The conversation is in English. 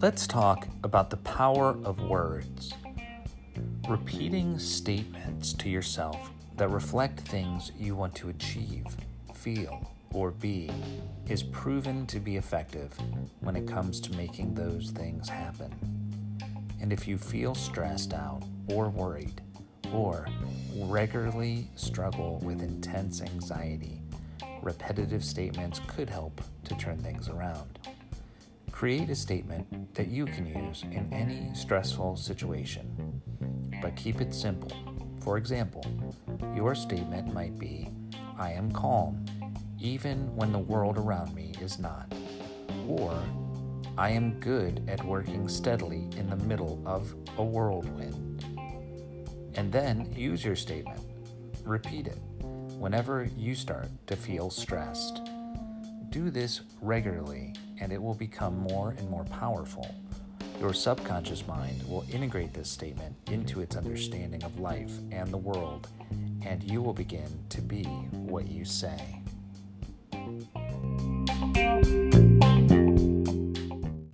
Let's talk about the power of words. Repeating statements to yourself that reflect things you want to achieve, feel, or be is proven to be effective when it comes to making those things happen. And if you feel stressed out or worried, or regularly struggle with intense anxiety, repetitive statements could help to turn things around. Create a statement that you can use in any stressful situation, but keep it simple. For example, your statement might be I am calm, even when the world around me is not. Or, I am good at working steadily in the middle of a whirlwind. And then use your statement. Repeat it whenever you start to feel stressed. Do this regularly and it will become more and more powerful. Your subconscious mind will integrate this statement into its understanding of life and the world, and you will begin to be what you say.